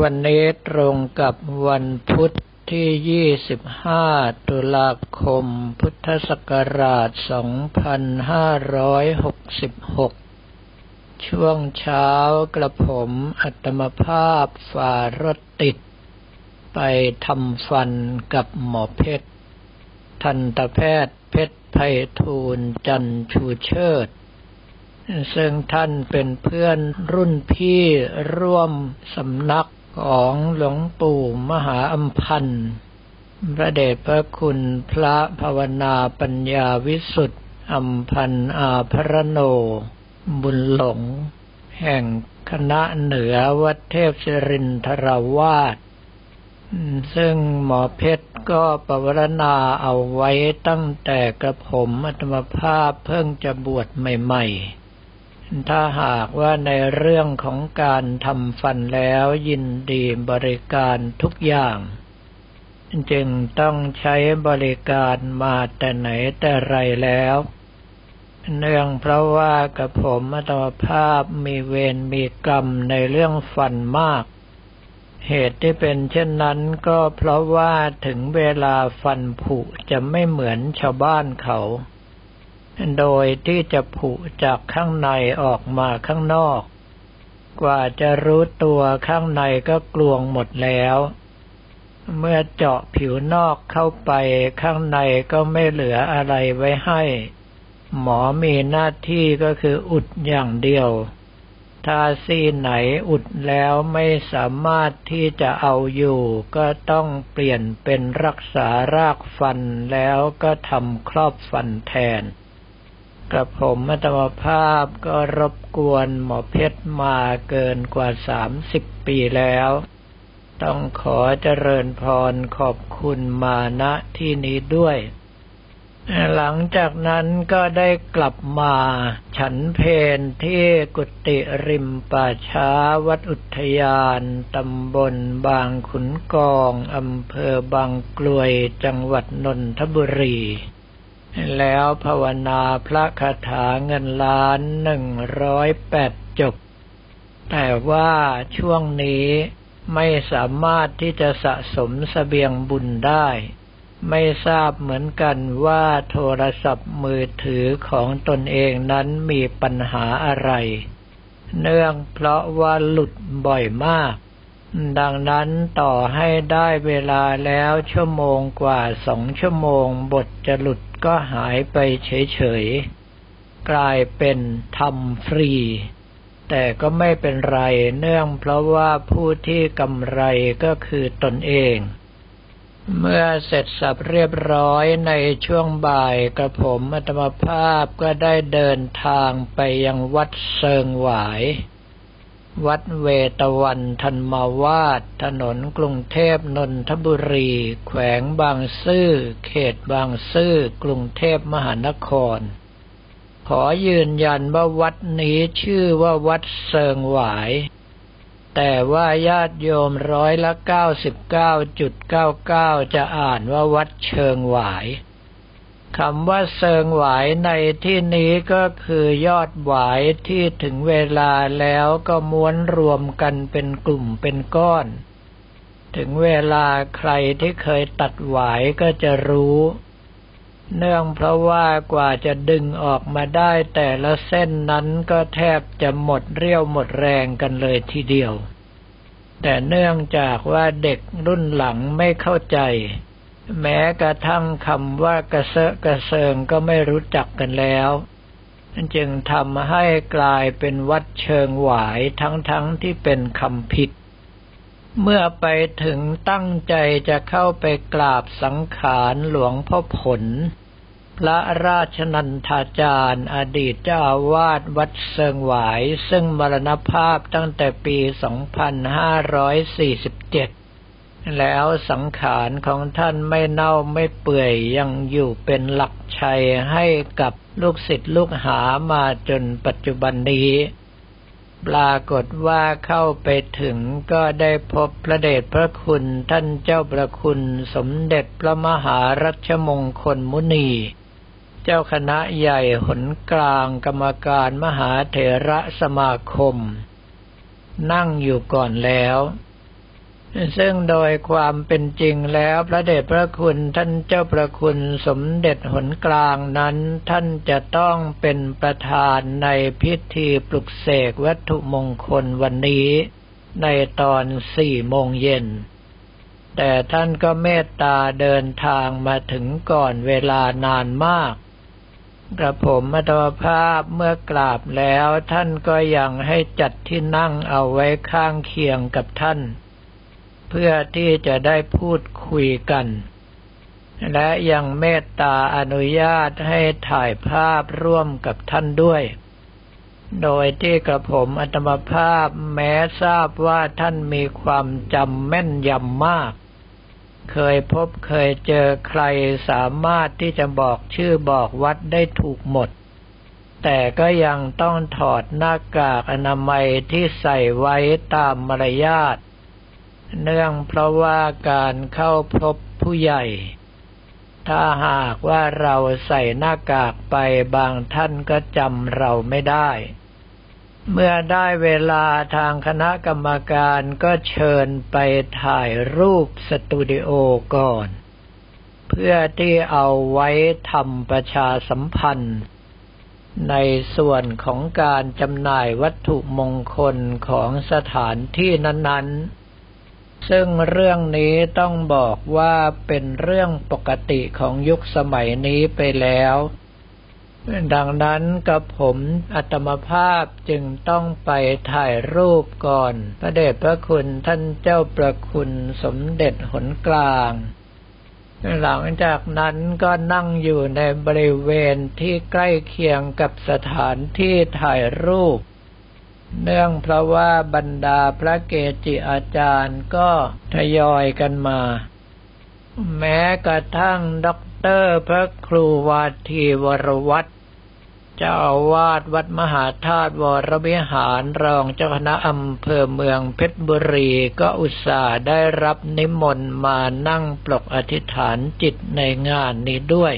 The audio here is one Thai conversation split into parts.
วันนี้ตรงกับวันพุทธที่ 25 ตุลาคม พุทธศักราช 2566 ช่วงเช้ากระผมอัตมภาพฝ่ารถติด ไปทำฟันกับหมอเพชร ทันตแพทย์เพชรไพฑูรย์จันชูเชิด ซึ่งท่านเป็นเพื่อนรุ่นพี่ร่วมสำนักของหลวงปู่มหาอัมพันธ์พระเดชพระคุณพระภาวนาปัญญาวิสุทธ์อัมพันธ์อาพระโน บุญหลง แห่งคณะเหนือวัดเทพศรินทราวาสซึ่งหมอเพชรก็ปรารณาเอาไว้ตั้งแต่กระผมอัตมภาพเพิ่งจะบวชใหม่ ๆ ถ้าหากว่าในเรื่องของการทำฟันแล้วยินดีบริการทุกอย่าง จึงต้องใช้บริการมาแต่ไหนแต่ไรแล้ว เนื่องเพราะว่ากับผมอัตมภาพมีเวรมีกรรมในเรื่องฟันมาก เหตุที่เป็นเช่นนั้นก็เพราะว่าถึงเวลาฟันผุจะไม่เหมือนชาวบ้านเขา โดยที่จะผุจากข้างในออกมาข้างนอก กว่าจะรู้ตัวข้างในก็กลวงหมดแล้ว เมื่อเจาะผิวนอกเข้าไปข้างในก็ไม่เหลืออะไรไว้ให้ หมอมีหน้าที่ก็คืออุดอย่างเดียว ถ้าซี่ไหนอุดแล้วไม่สามารถที่จะเอาอยู่ ก็ต้องเปลี่ยนเป็นรักษารากฟันแล้วก็ทำครอบฟันแทน กับผมมัตมภาพก็รบกวนหมอเพชรมาเกินกว่าสามสิบปีแล้ว ต้องขอเจริญพรขอบคุณมาณที่นี้ด้วย หลังจากนั้นก็ได้กลับมาฉันเพนที่กุฏิริมป่าช้าวัดอุทยานตำบลบางขุนกองอำเภอบางกลวยจังหวัดนนทบุรี แล้วภาวนาพระคาถาเงินล้านหนึ่งร้อยแปดจบ แต่ว่าช่วงนี้ไม่สามารถที่จะสะสมสเสบียงบุญได้ ไม่ทราบเหมือนกันว่าโทรศัพท์มือถือของตนเองนั้นมีปัญหาอะไร เนื่องเพราะว่าหลุดบ่อยมาก ดังนั้นต่อให้ได้เวลาแล้วชั่วโมงกว่าสองชั่วโมงบทจะหลุด ก็หายไปเฉยๆ กลายเป็นทำฟรี แต่ก็ไม่เป็นไรเนื่องเพราะว่าผู้ที่กำไรก็คือตนเอง เมื่อเสร็จสับเรียบร้อยในช่วงบ่ายกระผมอัตมภาพก็ได้เดินทางไปยังวัดเซิงหวาย วัดเวตวันธนมาวาดถนนกรุงเทพนนทบุรี แขวงบางซื่อ เขตบางซื่อ กรุงเทพมหานคร ขอยืนยันว่าวัดนี้ชื่อว่าวัดเซิงหวาย แต่ว่าญาติโยมร้อยละเก้าสิบเก้าจุดเก้าเก้าจะอ่านว่าวัดเชิงหวาย คำว่าเซิงหวายในที่นี้ก็คือยอดหวายที่ถึงเวลาแล้วก็ม้วนรวมกันเป็นกลุ่มเป็นก้อน ถึงเวลาใครที่เคยตัดหวายก็จะรู้ เนื่องเพราะว่ากว่าจะดึงออกมาได้แต่ละเส้นนั้นก็แทบจะหมดเรี่ยวหมดแรงกันเลยทีเดียว แต่เนื่องจากว่าเด็กรุ่นหลังไม่เข้าใจ แม้กระทั่งคำว่ากระเซาะกระเซิงก็ไม่รู้จักกันแล้วจึงทำให้กลายเป็นวัดเชิงหวายทั้งๆทที่เป็นคำผิด เมื่อไปถึงตั้งใจจะเข้าไปกราบสังขารหลวงพ่อผล พระราชนันทาจารย์อดีตเจ้าอาวาสวัดเซิงหวาย ซึ่งมรณภาพตั้งแต่ปี 2547 แล้วสังขารของท่านไม่เน่าไม่เปื่อยยังอยู่เป็นหลักชัยให้กับลูกศิษย์ลูกหามาจนปัจจุบันนี้ ปรากฏว่าเข้าไปถึงก็ได้พบพระเดชพระคุณท่านเจ้าประคุณสมเด็จพระมหารัชมงคลมุนี เจ้าคณะใหญ่หนกลางกรรมการมหาเถระสมาคม นั่งอยู่ก่อนแล้ว ซึ่งโดยความเป็นจริงแล้วพระเดชพระคุณท่านเจ้าประคุณสมเด็จหนกลางนั้น ท่านจะต้องเป็นประธานในพิธีปลุกเสกวัตถุมงคลวันนี้ในตอนสี่โมงเย็น แต่ท่านก็เมตตาเดินทางมาถึงก่อนเวลานานมาก กระผมมัตวภาพเมื่อกราบแล้วท่านก็ยังให้จัดที่นั่งเอาไว้ข้างเคียงกับท่าน เพื่อที่จะได้พูดคุยกัน และยังเมตตาอนุญาตให้ถ่ายภาพร่วมกับท่านด้วย โดยที่กระผมอัตมภาพแม้ทราบว่าท่านมีความจำแม่นยำมาก เคยพบเคยเจอใครสามารถที่จะบอกชื่อบอกวัดได้ถูกหมดแต่ก็ยังต้องถอดหน้ากากอนามัยที่ใส่ไว้ตามมารยาท เนื่องเพราะว่าการเข้าพบผู้ใหญ่ ถ้าหากว่าเราใส่หน้ากากไปบางท่านก็จำเราไม่ได้ เมื่อได้เวลาทางคณะกรรมการก็เชิญไปถ่ายรูปสตูดิโอก่อน เพื่อที่เอาไว้ทำประชาสัมพันธ์ในส่วนของการจำหน่ายวัตถุมงคลของสถานที่นั้น ๆ ซึ่งเรื่องนี้ต้องบอกว่าเป็นเรื่องปกติของยุคสมัยนี้ไปแล้ว ดังนั้นกับผมอัตมภาพจึงต้องไปถ่ายรูปก่อน พระเดชพระคุณท่านเจ้าประคุณสมเด็จหนกลาง หลังจากนั้นก็นั่งอยู่ในบริเวณที่ใกล้เคียงกับสถานที่ถ่ายรูป เนื่องเพราะว่าบรรดาพระเกจิอาจารย์ก็ทยอยกันมา แม้กระทั่งด็อกเตอร์พระครูวาทีวรวัตรเจ้าวาสวัดมหาธาตุวรวิหารรองเจ้าคณะอำเภอเมืองเพชรบุรีก็อุตส่าห์ได้รับนิมนต์มานั่งปลกอธิษฐานจิตในงานนี้ด้วย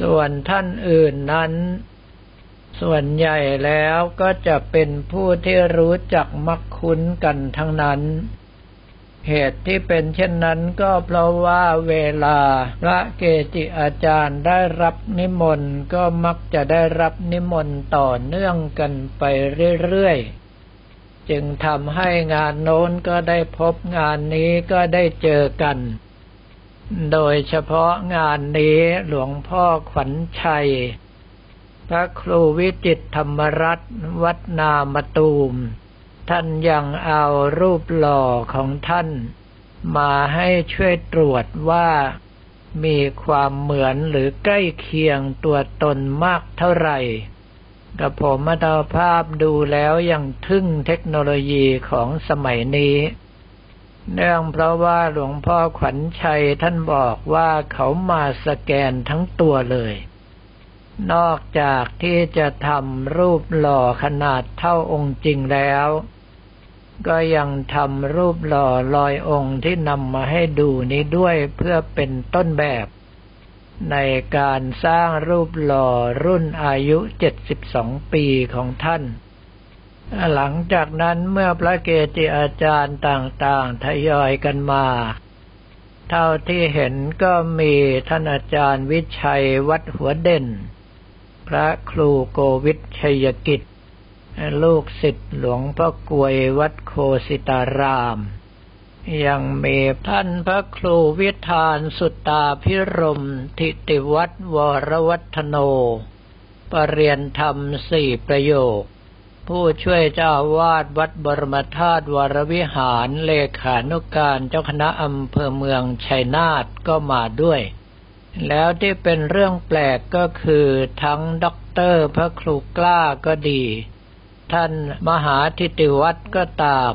ส่วนท่านอื่นนั้น ส่วนใหญ่แล้วก็จะเป็นผู้ที่รู้จักมักคุ้นกันทั้งนั้น เหตุที่เป็นเช่นนั้นก็เพราะว่าเวลาพระเกจิอาจารย์ได้รับนิมนต์ก็มักจะได้รับนิมนต์ต่อเนื่องกันไปเรื่อยๆ จึงทำให้งานโน้นก็ได้พบงานนี้ก็ได้เจอกันโดยเฉพาะงานนี้หลวงพ่อขวัญชัย พระครูวิจิตธรรมรัตน์วัดนามตูม ท่านยังเอารูปหล่อของท่าน มาให้ช่วยตรวจว่ามีความเหมือนหรือใกล้เคียงตัวตนมากเท่าไหร่กับผมมาตาภาพดูแล้วยังทึ่งเทคโนโลยีของสมัยนี้ เนื่องเพราะว่าหลวงพ่อขวัญชัยท่านบอกว่าเขามาสแกนทั้งตัวเลย นอกจากที่จะทำรูปหล่อขนาดเท่าองค์จริงแล้ว ก็ยังทำรูปหล่อลอยองค์ที่นำมาให้ดูนี้ด้วยเพื่อเป็นต้นแบบ ในการสร้างรูปหล่อรุ่นอายุ 72 ปีของท่าน หลังจากนั้นเมื่อพระเกจิอาจารย์ต่างๆ ทยอยกันมาเท่าที่เห็นก็มีท่านอาจารย์วิชัยวัดหัวเด่น พระครูโกวิทชัยกิจ ลูกศิษย์หลวงพ่อกวยวัดโคสิตาราม ยังมีท่านพระครูวิธานสุตตาพิรมทิติวัดวรวัฒโน ปรเรียนธรรมสี่ประโยค ผู้ช่วยเจ้าวาดวัดบรมธาตุวรวิหารเลขานุการเจ้าคณะอำเภอเมืองชัยนาทก็มาด้วย แล้วที่เป็นเรื่องแปลกก็คือทั้งด็อกเตอร์พระครูกล้าก็ดี ท่านมหาทิติวัตรก็ตาม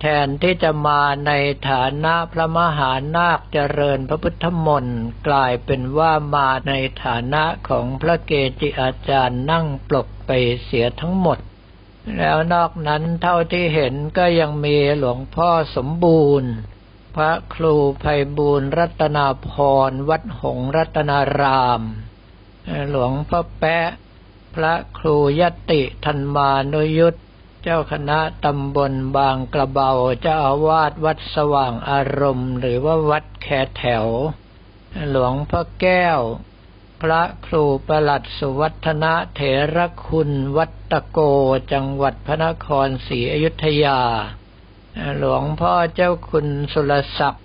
แทนที่จะมาในฐานะพระมหานาคเจริญพระพุทธมนต์กลายเป็นว่ามาในฐานะของพระเกจิอาจารย์นั่งปรกไปเสียทั้งหมด แล้วนอกนั้นเท่าที่เห็นก็ยังมีหลวงพ่อสมบูรณ์ พระครูภัยบูรรัตนาพร วัดหงรัตนาราม หลวงพ่อแปะ พระครูยติธรรมานุยุตเจ้าคณะตำบลบางกระเบาเจ้าอาวาสวัดสว่างอารมณ์ หรือว่าวัดแคแถว หลวงพ่อแก้ว พระครูประหลัดสุวัฒนะเถรคุณ วัดตะโกจังหวัดพระนครศรีอยุธยา หลวงพ่อเจ้าคุณสุรศักดิ์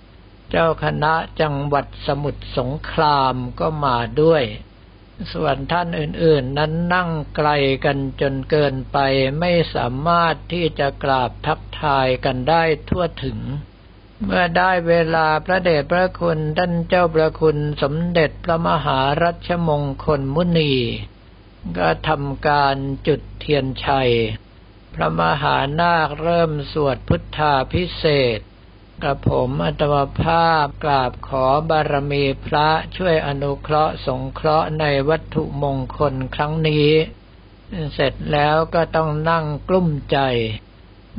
เจ้าคณะจังหวัดสมุทรสงครามก็มาด้วย ส่วนท่านอื่นๆ นั้นนั่งไกลกันจนเกินไปไม่สามารถที่จะกราบทักทายกันได้ทั่วถึง เมื่อได้เวลาพระเดชพระคุณท่านเจ้าประคุณสมเด็จพระมหารัชมงคลมุนี ก็ทำการจุดเทียนชัย พระมหานาคเริ่มสวดพุทธาพิเศษกับผมอัตมภาพกราบขอบารมีพระช่วยอนุเคราะห์สงเคราะห์ในวัตถุมงคลครั้งนี้ เสร็จแล้วก็ต้องนั่งกลุ้มใจ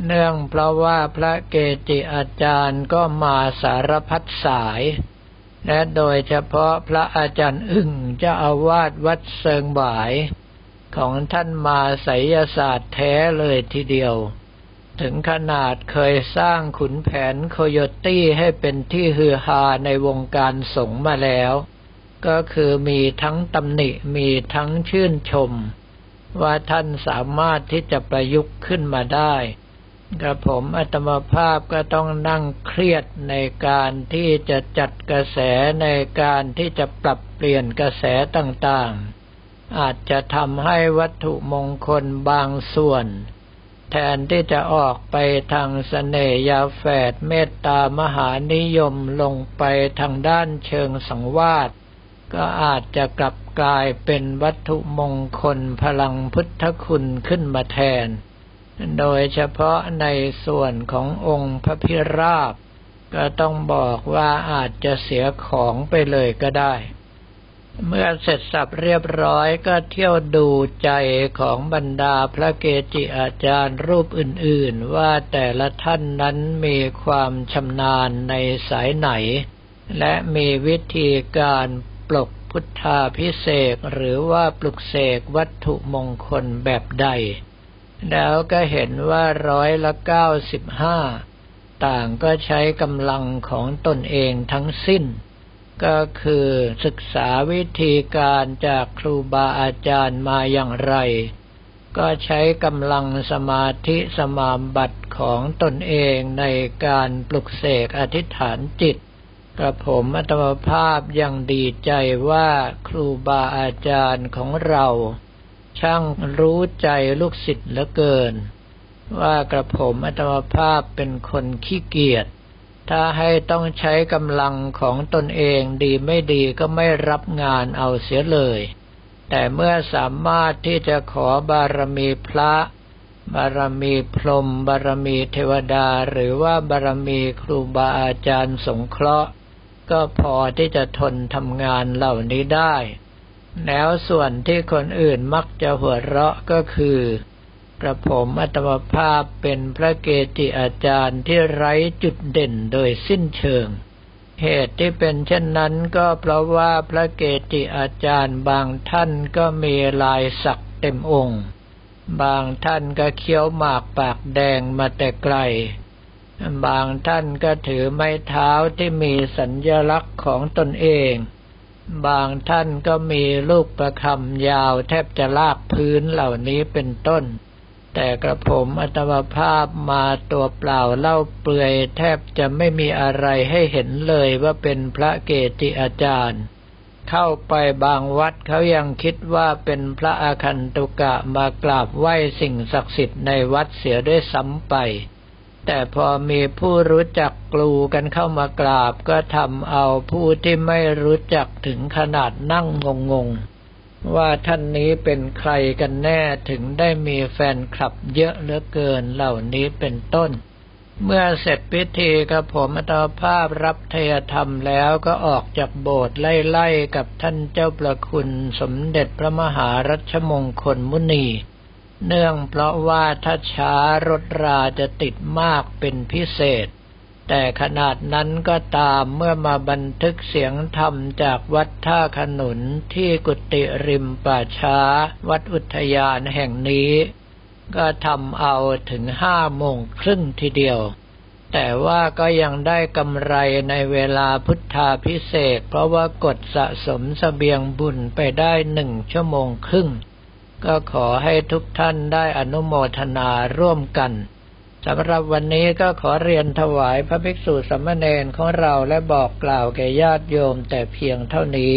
เนื่องเพราะว่าพระเกจิอาจารย์ก็มาสารพัดสาย และโดยเฉพาะพระอาจารย์อึ่งจะอาวาสวัดเซิงบ่าย ของท่านมาไสยศาสตร์แท้เลยทีเดียว ถึงขนาดเคยสร้างขุนแผนโคโยตี้ให้เป็นที่ฮือฮาในวงการสงมาแล้ว ก็คือมีทั้งตำหนิมีทั้งชื่นชม ว่าท่านสามารถที่จะประยุกต์ขึ้นมาได้กระผมอัตมภาพก็ต้องนั่งเครียดในการที่จะจัดกระแสในการที่จะปรับเปลี่ยนกระแสต่างๆ อาจจะทำให้วัตถุมงคลบางส่วน แทนที่จะออกไปทางสเสน่ยาแฝดเมตตามหานิยมลงไปทางด้านเชิงสังวาสก็อาจจะกลับกลายเป็นวัตถุมงคลพลังพุทธคุณขึ้นมาแทน โดยเฉพาะในส่วนขององค์พระพิราบ ก็ต้องบอกว่าอาจจะเสียของไปเลยก็ได้ เมื่อเสร็จสับเรียบร้อยก็เที่ยวดูใจของบรรดาพระเกจิอาจารย์รูปอื่นๆ ว่าแต่ละท่านนั้นมีความชำนาญในสายไหน และมีวิธีการปลกพุทธาพิเศษหรือว่าปลุกเสกวัตถุมงคลแบบใด แล้วก็เห็นว่าร้อยละเก้าสิบห้าต่างก็ใช้กำลังของตนเองทั้งสิ้น ก็คือศึกษาวิธีการจากครูบาอาจารย์มาอย่างไร ก็ใช้กำลังสมาธิสมามบัติของตนเองในการปลุกเสกอธิษฐานจิต กระผมอัตมภาพยังดีใจว่าครูบาอาจารย์ของเรา ช่างรู้ใจลูกศิษย์เหลือเกิน ว่ากระผมอัตมภาพเป็นคนขี้เกียจ ถ้าให้ต้องใช้กำลังของตนเองดีไม่ดีก็ไม่รับงานเอาเสียเลย แต่เมื่อสามารถที่จะขอบารมีพระ บารมีพรหมบารมีเทวดาหรือว่าบารมีครูบาอาจารย์สงเคราะห์ ก็พอที่จะทนทำงานเหล่านี้ได้ แล้วส่วนที่คนอื่นมักจะหัวเราะก็คือ กระผมอัตมภาพเป็นพระเกจิอาจารย์ที่ไร้จุดเด่นโดยสิ้นเชิง เหตุที่เป็นเช่นนั้นก็เพราะว่าพระเกจิอาจารย์บางท่านก็มีลายสักเต็มองค์ บางท่านก็เคี้ยวหมากปากแดงมาแต่ไกล บางท่านก็ถือไม้เท้าที่มีสัญญลักษณ์ของตนเองบางท่านก็มีลูกประคำยาวแทบจะลากพื้นเหล่านี้เป็นต้น แต่กระผมอัตมภาพมาตัวเปล่าเล่าเปลือยแทบจะไม่มีอะไรให้เห็นเลยว่าเป็นพระเกจิอาจารย์ เข้าไปบางวัดเขายังคิดว่าเป็นพระอาคันตุกะมากราบไหว้สิ่งศักดิ์สิทธิ์ในวัดเสียด้วยซ้ำไป แต่พอมีผู้รู้จักกลูกันเข้ามากราบก็ทำเอาผู้ที่ไม่รู้จักถึงขนาดนั่งงงๆ ว่าท่านนี้เป็นใครกันแน่ถึงได้มีแฟนคลับเยอะเหลือเกินเหล่านี้เป็นต้น เมื่อเสร็จพิธีกับผมอัตภาพรับเทยธรรมแล้วก็ออกจากโบสถ์ไล่ๆกับท่านเจ้าประคุณสมเด็จพระมหารัชมงคลมุนี เนื่องเพราะว่าถ้าช้ารถราจะติดมากเป็นพิเศษ แต่ขนาดนั้นก็ตามเมื่อมาบันทึกเสียงธรรมจากวัดท่าขนุนที่กุฏิริมป่าช้า วัดอุทยานแห่งนี้ ก็ทำเอาถึงห้าโมงครึ่งทีเดียว แต่ว่าก็ยังได้กำไรในเวลาพุทธาพิเศษ เพราะว่ากดสะสมสเสบียงบุญไปได้หนึ่งชั่วโมงครึ่ง ก็ขอให้ทุกท่านได้อนุโมทนาร่วมกัน สำหรับวันนี้ก็ขอเรียนถวายพระภิกษุสมณเณรของเราและบอกกล่าวแก่ญาติโยมแต่เพียงเท่านี้